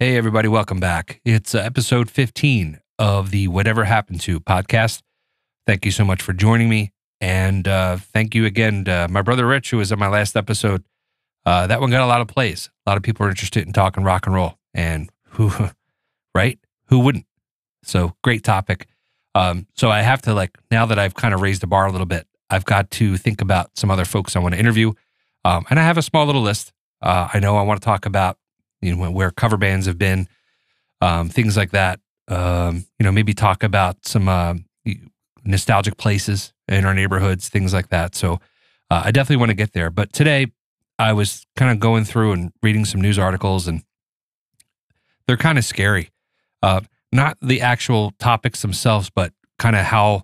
Hey, everybody, welcome back. It's uh, episode 15 of the Whatever Happened to podcast. Thank you so much for joining me. And uh, thank you again to my brother Rich, who was on my last episode. Uh, that one got a lot of plays. A lot of people are interested in talking rock and roll. And who, right? Who wouldn't? So great topic. Um, so I have to, like, now that I've kind of raised the bar a little bit, I've got to think about some other folks I want to interview. Um, and I have a small little list. Uh, I know I want to talk about you know, where cover bands have been, um, things like that. Um, you know, maybe talk about some uh, nostalgic places in our neighborhoods, things like that. So uh, I definitely want to get there. But today I was kind of going through and reading some news articles, and they're kind of scary. Uh, not the actual topics themselves, but kind of how,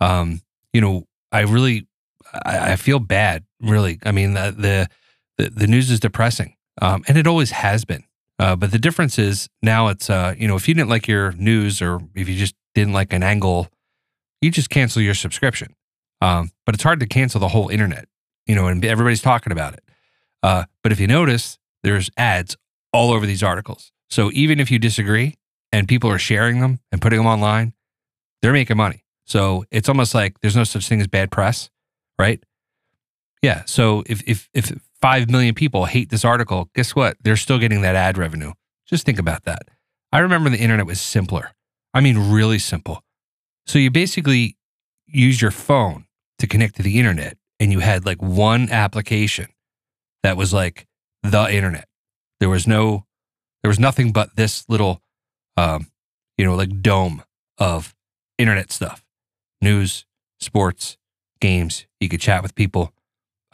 um, you know, I really, I, I, feel bad. Really, I mean, the the the news is depressing um, and it always has been. Uh, but the difference is now it's uh, you know if you didn't like your news or if you just didn't like an angle, you just cancel your subscription. Um, but it's hard to cancel the whole internet, you know, and everybody's talking about it. Uh, but if you notice, there's ads all over these articles. So even if you disagree and people are sharing them and putting them online, they're making money. So it's almost like there's no such thing as bad press, right? Yeah. So if if if 5 million people hate this article, guess what? They're still getting that ad revenue. Just think about that. I remember the internet was simpler. I mean, really simple. So you basically use your phone to connect to the internet, and you had like one application that was like the internet. There was no, there was nothing but this little, um, you know, like dome of internet stuff news, sports, games. You could chat with people.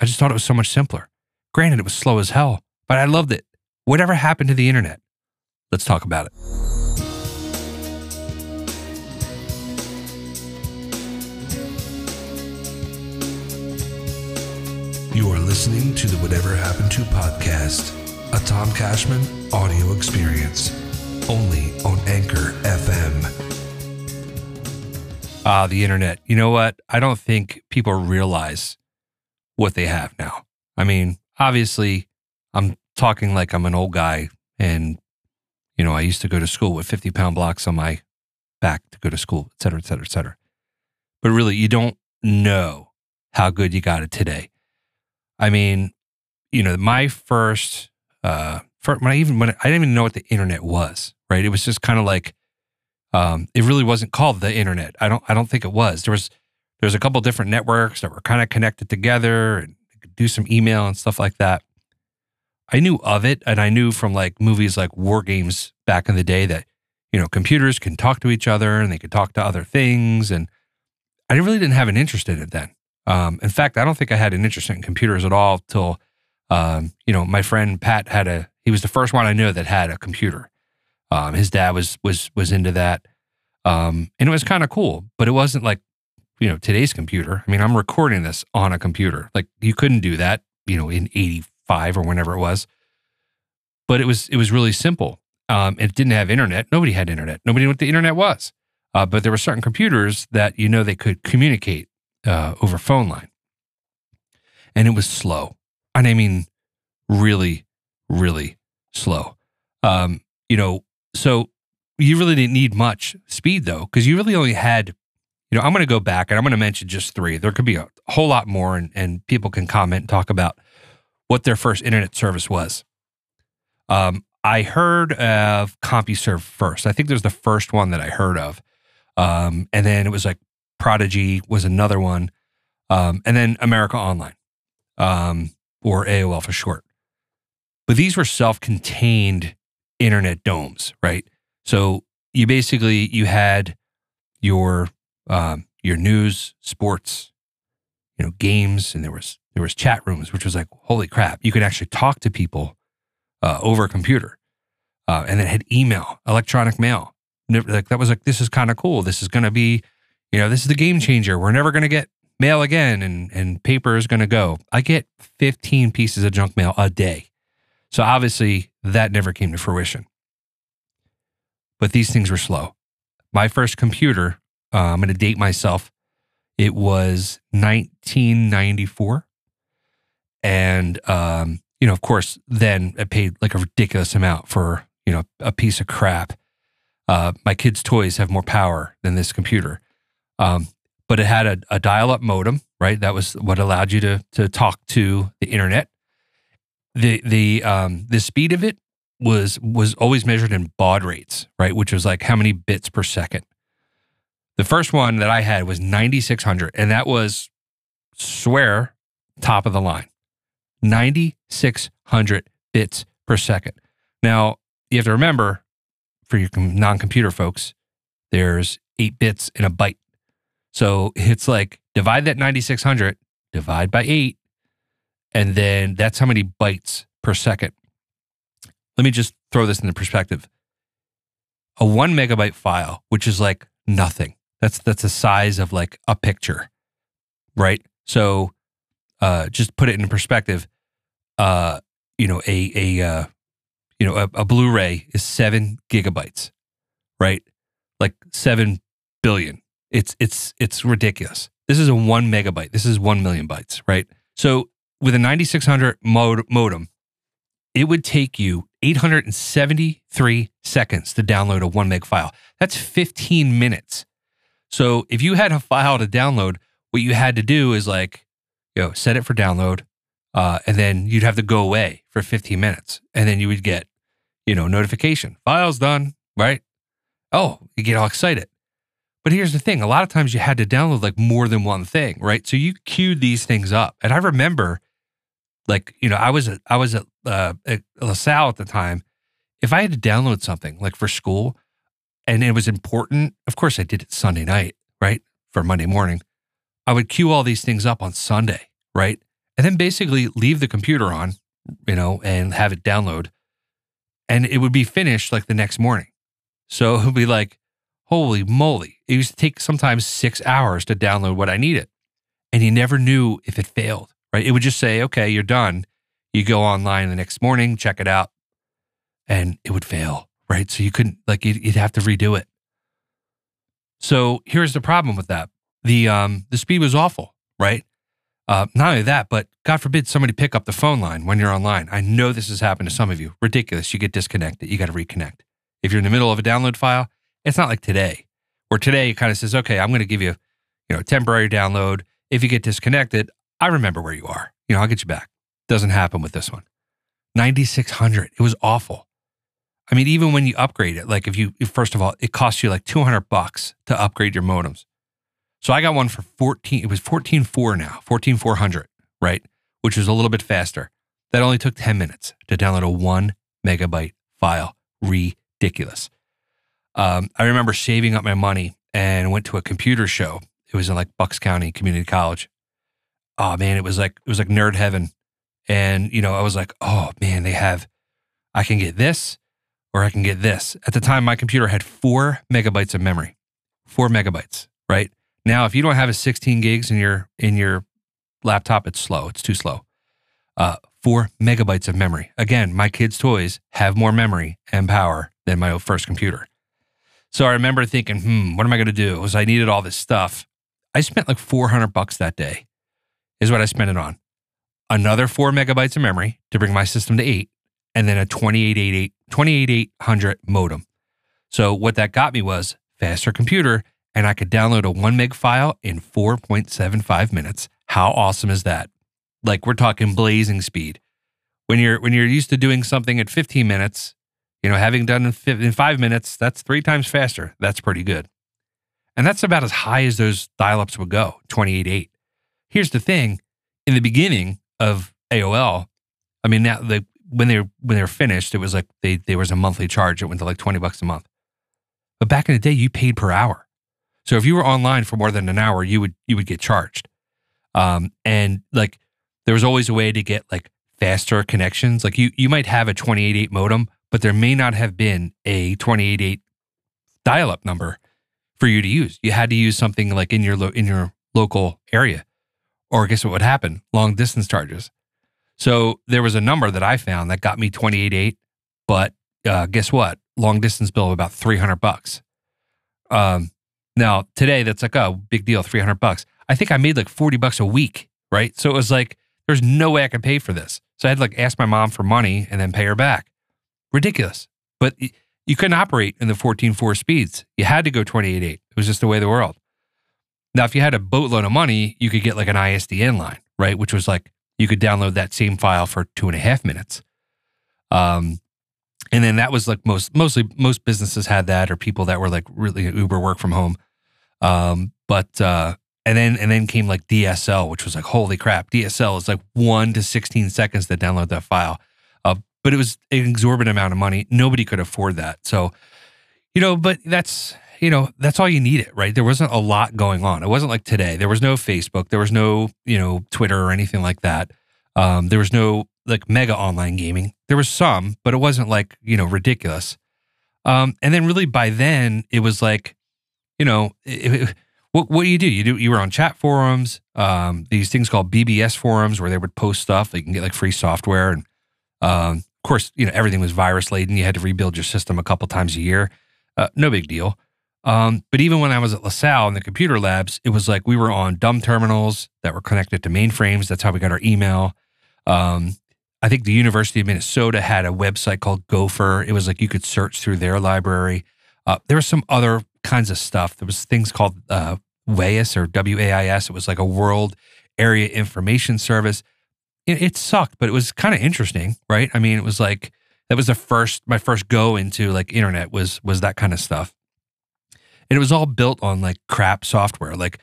I just thought it was so much simpler. Granted, it was slow as hell, but I loved it. Whatever happened to the internet? Let's talk about it. You are listening to the Whatever Happened to podcast, a Tom Cashman audio experience, only on Anchor FM. Ah, the internet. You know what? I don't think people realize what they have now. I mean, obviously I'm talking like I'm an old guy and, you know, I used to go to school with 50 pound blocks on my back to go to school, et cetera, et cetera, et cetera. But really, you don't know how good you got it today. I mean, you know, my first, uh, for, when I even, when I, I didn't even know what the internet was, right? It was just kind of like, um, it really wasn't called the internet. I don't, I don't think it was. There was, there was a couple different networks that were kind of connected together and do some email and stuff like that. I knew of it and I knew from like movies like War Games back in the day that, you know, computers can talk to each other and they could talk to other things. And I really didn't have an interest in it then. Um, in fact, I don't think I had an interest in computers at all till, um, you know, my friend Pat had a, he was the first one I knew that had a computer. Um, his dad was, was, was into that. Um, and it was kind of cool, but it wasn't like you know, today's computer. I mean, I'm recording this on a computer. Like you couldn't do that, you know, in 85 or whenever it was. But it was it was really simple. Um, it didn't have internet. Nobody had internet. Nobody knew what the internet was. Uh, but there were certain computers that you know they could communicate uh, over phone line, and it was slow. And I mean, really, really slow. Um, you know, so you really didn't need much speed though, because you really only had you know, I'm going to go back and I'm going to mention just three. There could be a whole lot more, and, and people can comment and talk about what their first internet service was. Um, I heard of CompuServe first. I think there's the first one that I heard of. Um, and then it was like Prodigy was another one. Um, and then America Online, um, or AOL for short. But these were self-contained internet domes, right? So you basically you had your um, your news, sports, you know, games, and there was there was chat rooms, which was like holy crap! You could actually talk to people uh, over a computer, uh, and then had email, electronic mail. Like that was like this is kind of cool. This is going to be, you know, this is the game changer. We're never going to get mail again, and and paper is going to go. I get 15 pieces of junk mail a day, so obviously that never came to fruition. But these things were slow. My first computer uh, I'm going to date myself. It was 1994. And, um, you know, of course, then I paid like a ridiculous amount for, you know, a piece of crap. Uh, my kids' toys have more power than this computer. Um, but it had a, a dial-up modem, right? That was what allowed you to to talk to the internet. The the um, the speed of it was was always measured in baud rates, right? Which was like how many bits per second. The first one that I had was 9600 and that was swear top of the line. 9600 bits per second. Now, you have to remember for your non-computer folks, there's 8 bits in a byte. So it's like divide that 9600 divide by 8 and then that's how many bytes per second. Let me just throw this into perspective. A 1 megabyte file, which is like nothing that's that's the size of like a picture, right? So, uh, just put it in perspective. Uh, you know, a a uh, you know a, a Blu-ray is seven gigabytes, right? Like seven billion. It's it's it's ridiculous. This is a one megabyte. This is one million bytes, right? So with a 9600 mod- modem, it would take you 873 seconds to download a one meg file. That's 15 minutes. So if you had a file to download, what you had to do is like, you know, set it for download, uh, and then you'd have to go away for 15 minutes, and then you would get, you know, notification, file's done, right? Oh, you get all excited. But here's the thing: a lot of times you had to download like more than one thing, right? So you queued these things up, and I remember, like, you know, I was at, I was at, uh, at LaSalle at the time. If I had to download something like for school, and it was important. Of course, I did it Sunday night, right? For Monday morning. I would queue all these things up on Sunday, right? And then basically leave the computer on, you know, and have it download. And it would be finished like the next morning. So it would be like, holy moly. It used to take sometimes six hours to download what I needed. And you never knew if it failed, right? It would just say, okay, you're done. You go online the next morning, check it out, and it would fail right? So you couldn't like you'd, you'd have to redo it. So here's the problem with that: the um the speed was awful, right? Uh, not only that, but God forbid somebody pick up the phone line when you're online. I know this has happened to some of you. Ridiculous. You get disconnected. You got to reconnect. If you're in the middle of a download file, it's not like today, where today it kind of says, okay, I'm going to give you, you know, temporary download. If you get disconnected, I remember where you are. You know, I'll get you back. Doesn't happen with this one. 9600. It was awful. I mean, even when you upgrade it, like if you, first of all, it costs you like 200 bucks to upgrade your modems. So I got one for 14, it was 14.4 now, 14.400, right? Which was a little bit faster. That only took 10 minutes to download a one megabyte file. Ridiculous. Um, I remember saving up my money and went to a computer show. It was in like Bucks County Community College. Oh man, it was like, it was like nerd heaven. And, you know, I was like, oh man, they have, I can get this or I can get this. At the time, my computer had four megabytes of memory, four megabytes, right? Now, if you don't have a 16 gigs in your in your laptop, it's slow. It's too slow. Uh, four megabytes of memory. Again, my kids' toys have more memory and power than my first computer. So I remember thinking, hmm, what am I going to do? Was I needed all this stuff. I spent like 400 bucks that day, is what I spent it on. Another four megabytes of memory to bring my system to eight, and then a 2888 2800 modem. So what that got me was faster computer and I could download a 1 meg file in 4.75 minutes. How awesome is that? Like we're talking blazing speed. When you're when you're used to doing something at 15 minutes, you know, having done in, in 5 minutes, that's 3 times faster. That's pretty good. And that's about as high as those dial-ups would go, 28.8. Here's the thing, in the beginning of AOL, I mean now the when they were when they were finished, it was like they there was a monthly charge. It went to like twenty bucks a month. But back in the day, you paid per hour. So if you were online for more than an hour, you would you would get charged. Um, and like there was always a way to get like faster connections. Like you you might have a 28.8 modem, but there may not have been a 28.8 dial-up number for you to use. You had to use something like in your lo- in your local area. Or guess what would happen? Long distance charges. So there was a number that I found that got me 28.8, but uh, guess what? Long distance bill of about 300 bucks. Um, now today that's like a oh, big deal, 300 bucks. I think I made like 40 bucks a week, right? So it was like there's no way I could pay for this. So I had to like ask my mom for money and then pay her back. Ridiculous. but you couldn't operate in the 14.4 speeds. You had to go 28.8. It was just the way of the world. Now, if you had a boatload of money, you could get like an ISDN line, right? Which was like you could download that same file for two and a half minutes. Um, and then that was like most mostly most businesses had that or people that were like really Uber work from home. Um, but uh, and then and then came like DSL, which was like holy crap. DSL is like one to sixteen seconds to download that file. Uh, but it was an exorbitant amount of money. Nobody could afford that. So, you know, but that's you know that's all you needed, right? There wasn't a lot going on. It wasn't like today. There was no Facebook. There was no you know Twitter or anything like that. Um, there was no like mega online gaming. There was some, but it wasn't like you know ridiculous. Um, and then really by then it was like, you know, it, it, what what do you do? You do you were on chat forums, um, these things called BBS forums where they would post stuff. They can get like free software, and um, of course, you know everything was virus laden. You had to rebuild your system a couple times a year. Uh, no big deal. Um, but even when I was at LaSalle in the computer labs, it was like we were on dumb terminals that were connected to mainframes. That's how we got our email. Um, I think the University of Minnesota had a website called Gopher. It was like you could search through their library. Uh, there was some other kinds of stuff. There was things called uh, WAIS or WAIS. It was like a World Area Information Service. It, it sucked, but it was kind of interesting, right? I mean, it was like that was the first my first go into like internet was was that kind of stuff, and it was all built on like crap software. Like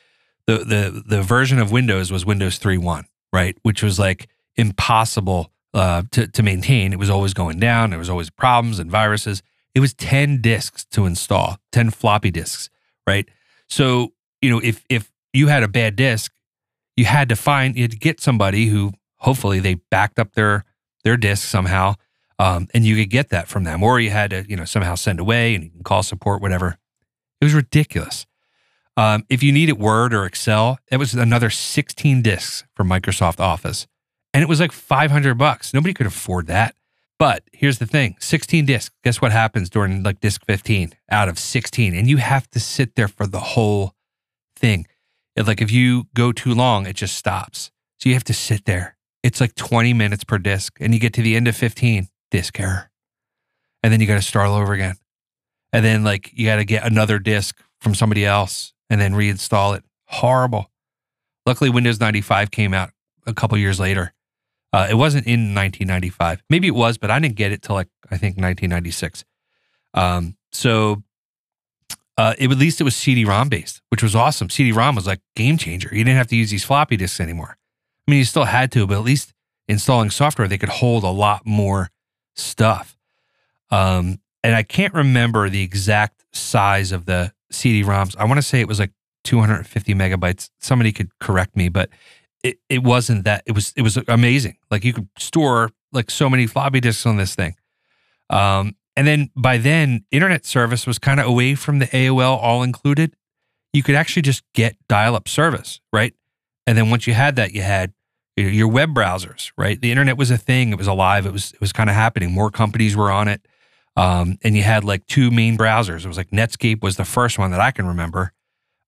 the the the version of Windows was Windows 3.1, right? Which was like impossible uh, to to maintain. It was always going down. There was always problems and viruses. It was 10 disks to install, 10 floppy disks, right? So you know, if if you had a bad disk, you had to find you had to get somebody who hopefully they backed up their their disk somehow, um, and you could get that from them, or you had to you know somehow send away and you can call support, whatever. It was ridiculous. Um, if you needed Word or Excel, it was another 16 disks for Microsoft Office, and it was like 500 bucks. Nobody could afford that. But here's the thing 16 discs. Guess what happens during like disc 15 out of 16? And you have to sit there for the whole thing. If, like if you go too long, it just stops. So you have to sit there. It's like 20 minutes per disc, and you get to the end of 15, disc error. And then you got to start all over again. And then like you got to get another disc from somebody else and then reinstall it. Horrible. Luckily, Windows 95 came out a couple years later. Uh, it wasn't in 1995. Maybe it was, but I didn't get it till like I think 1996. Um, so uh, it, at least it was CD-ROM based, which was awesome. CD-ROM was like game changer. You didn't have to use these floppy disks anymore. I mean, you still had to, but at least installing software, they could hold a lot more stuff. Um, and I can't remember the exact size of the CD-ROMs. I want to say it was like 250 megabytes. Somebody could correct me, but it, it wasn't that. It was it was amazing. Like you could store like so many floppy disks on this thing. Um, and then by then, internet service was kind of away from the AOL all included. You could actually just get dial up service, right? And then once you had that, you had your web browsers, right? The internet was a thing. It was alive. It was it was kind of happening. More companies were on it, um, and you had like two main browsers. It was like Netscape was the first one that I can remember,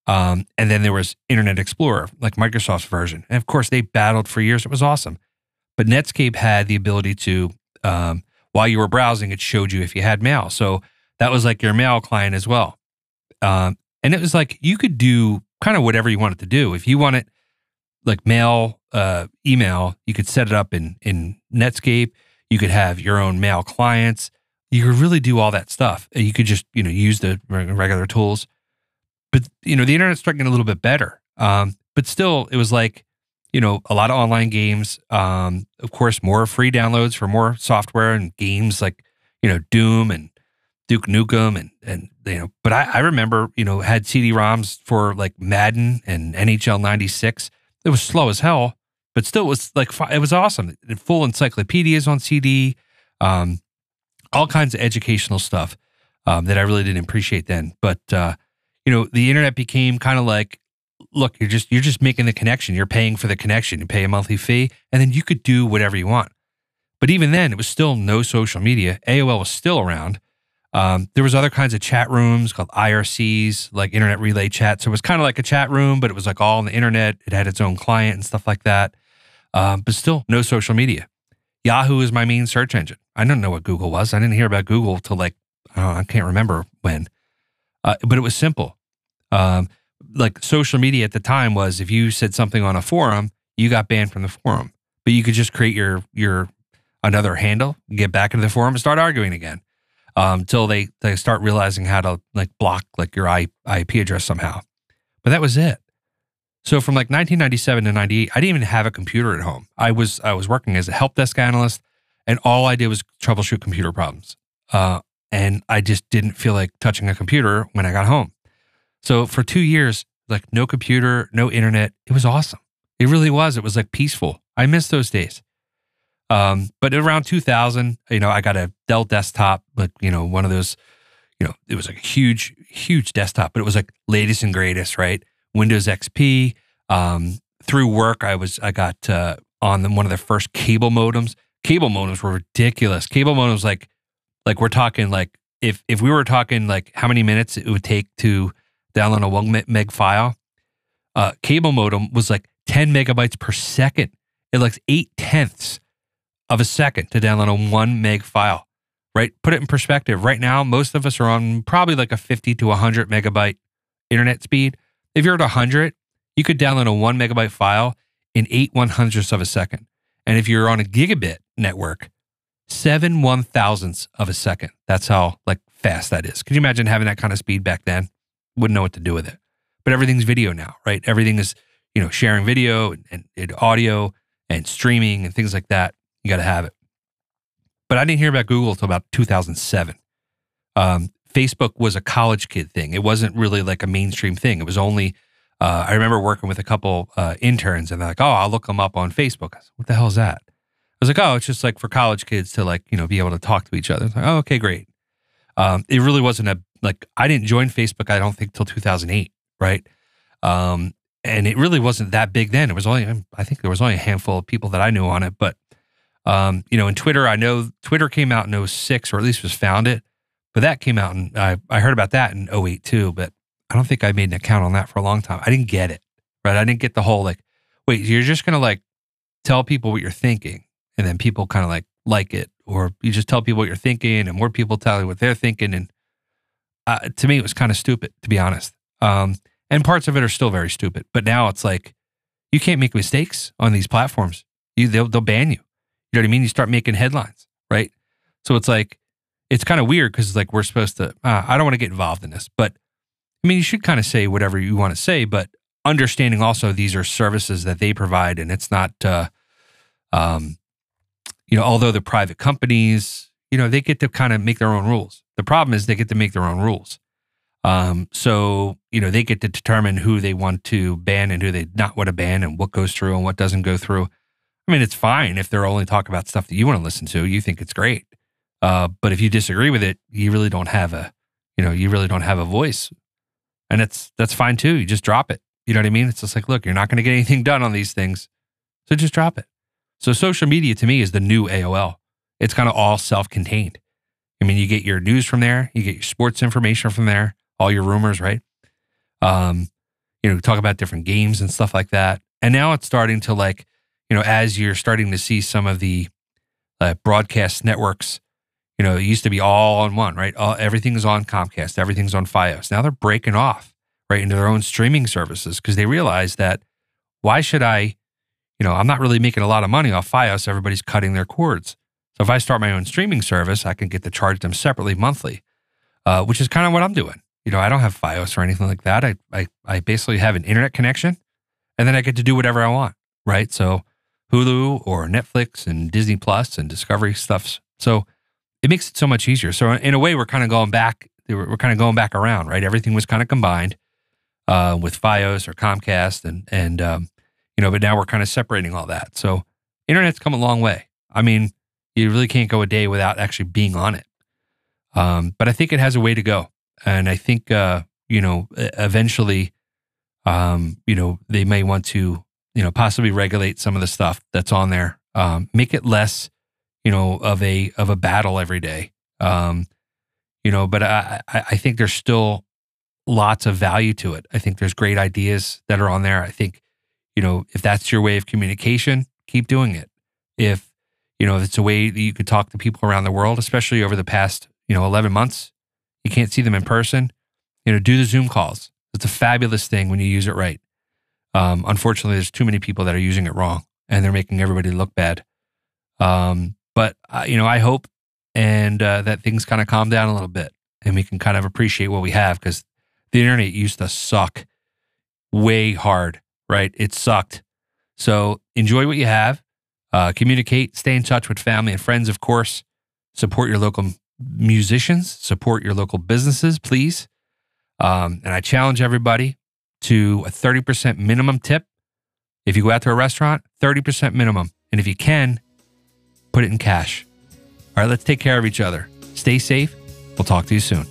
um, and then there was Internet Explorer, like Microsoft's version. And of course, they battled for years. It was awesome, but Netscape had the ability to um, while you were browsing, it showed you if you had mail. So that was like your mail client as well. Um, and it was like you could do kind of whatever you wanted to do. If you wanted like mail, uh, email, you could set it up in in Netscape. You could have your own mail clients. You could really do all that stuff. You could just you know use the regular tools. But you know the internet's starting to get a little bit better. Um, but still, it was like you know, a lot of online games. Um, of course, more free downloads for more software and games like, you know, Doom and Duke Nukem and and you know, but I, I remember, you know, had CD-ROMs for like Madden and NHL 96. It was slow as hell, but still it was like it was awesome. Full encyclopedias on CD, um, all kinds of educational stuff um, that I really didn't appreciate then. But uh, you know, the internet became kind of like look, you're just you're just making the connection. You're paying for the connection. You pay a monthly fee, and then you could do whatever you want. But even then, it was still no social media. AOL was still around. Um, there was other kinds of chat rooms called IRCs, like Internet Relay Chat. So it was kind of like a chat room, but it was like all on the internet. It had its own client and stuff like that. Um, but still, no social media. Yahoo is my main search engine. I didn't know what Google was. I didn't hear about Google till like, I, I can't remember when, uh, but it was simple. Um, like social media at the time was if you said something on a forum, you got banned from the forum, but you could just create your, your, another handle, get back into the forum and start arguing again. Um, they, they start realizing how to like block like your IP address somehow. But that was it. So from like 1997 to 98, I didn't even have a computer at home. I was I was working as a help desk analyst, and all I did was troubleshoot computer problems. Uh, and I just didn't feel like touching a computer when I got home. So for two years, like no computer, no internet, it was awesome. It really was. It was like peaceful. I miss those days. Um, but around 2000, you know, I got a Dell desktop, like you know, one of those, you know, it was like a huge, huge desktop, but it was like latest and greatest, right? Windows XP. Um, through work, I was I got uh, on the, one of the first cable modems. Cable modems were ridiculous. Cable modems like like we're talking like if if we were talking like how many minutes it would take to download a one meg file, uh, cable modem was like 10 megabytes per second. It like eight tenths of a second to download a one meg file. Right? Put it in perspective. Right now, most of us are on probably like a 50 to 100 megabyte internet speed. If you're at 100, you could download a one megabyte file in eight one hundredths of a second. And if you're on a gigabit network, seven one thousandths of a second. That's how like fast that is. Can you imagine having that kind of speed back then? Wouldn't know what to do with it. But everything's video now, right? Everything is, you know, sharing video and, and, and audio and streaming and things like that. You got to have it. But I didn't hear about Google until about 2007. Um, Facebook was a college kid thing. It wasn't really like a mainstream thing. It was only, uh, I remember working with a couple uh, interns and they're like, oh, I'll look them up on Facebook. Said, what the hell is that? I was like, oh, it's just like for college kids to like, you know, be able to talk to each other. Like, oh, okay, great. Um, it really wasn't a, like, I didn't join Facebook, I don't think, till 2008, right? Um, and it really wasn't that big then. It was only, I think there was only a handful of people that I knew on it. But, um, you know, in Twitter, I know Twitter came out in 06 or at least was founded. But that came out and I, I heard about that in 08 too, but I don't think I made an account on that for a long time. I didn't get it, right? I didn't get the whole like, wait, you're just going to like tell people what you're thinking and then people kind of like like it or you just tell people what you're thinking and more people tell you what they're thinking. And uh, to me, it was kind of stupid, to be honest. Um, and parts of it are still very stupid, but now it's like, you can't make mistakes on these platforms. You, they'll, they'll ban you. You know what I mean? You start making headlines, right? So it's like, it's kind of weird because like we're supposed to uh, i don't want to get involved in this but i mean you should kind of say whatever you want to say but understanding also these are services that they provide and it's not uh, um, you know although the private companies you know they get to kind of make their own rules. The problem is they get to make their own rules. Um, so you know they get to determine who they want to ban and who they not want to ban and what goes through and what doesn't go through. I mean it's fine if they're only talking about stuff that you want to listen to. You think it's great uh, but if you disagree with it, you really don't have a, you know, you really don't have a voice, and it's that's fine too. You just drop it. You know what I mean? It's just like, look, you're not going to get anything done on these things, so just drop it. So social media to me is the new AOL. It's kind of all self-contained. I mean, you get your news from there, you get your sports information from there, all your rumors, right? Um, you know, talk about different games and stuff like that. And now it's starting to like, you know, as you're starting to see some of the uh, broadcast networks you know, it used to be all on one, right? All, everything's on Comcast, everything's on Fios. Now they're breaking off right into their own streaming services because they realize that why should I, you know, I'm not really making a lot of money off Fios. Everybody's cutting their cords. So if I start my own streaming service, I can get to charge them separately monthly, uh, which is kind of what I'm doing. You know, I don't have Fios or anything like that. I, I, I basically have an internet connection and then I get to do whatever I want, right? So Hulu or Netflix and Disney Plus and Discovery stuffs. So it makes it so much easier. So in a way, we're kind of going back. We're kind of going back around, right? Everything was kind of combined uh, with FiOS or Comcast, and and um, you know, but now we're kind of separating all that. So internet's come a long way. I mean, you really can't go a day without actually being on it. Um, but I think it has a way to go, and I think uh, you know, eventually, um, you know, they may want to you know possibly regulate some of the stuff that's on there, um, make it less you know, of a of a battle every day. Um, you know, but I I think there's still lots of value to it. I think there's great ideas that are on there. I think, you know, if that's your way of communication, keep doing it. If you know, if it's a way that you could talk to people around the world, especially over the past, you know, 11 months, you can't see them in person, you know, do the Zoom calls. It's a fabulous thing when you use it right. Um, unfortunately, there's too many people that are using it wrong and they're making everybody look bad. Um, but, uh, you know, I hope and uh, that things kind of calm down a little bit and we can kind of appreciate what we have because the internet used to suck way hard, right? It sucked. So enjoy what you have, uh, communicate, stay in touch with family and friends, of course. Support your local musicians, support your local businesses, please. Um, and I challenge everybody to a 30% minimum tip. If you go out to a restaurant, 30% minimum. And if you can, put it in cash. All right, let's take care of each other. Stay safe. We'll talk to you soon.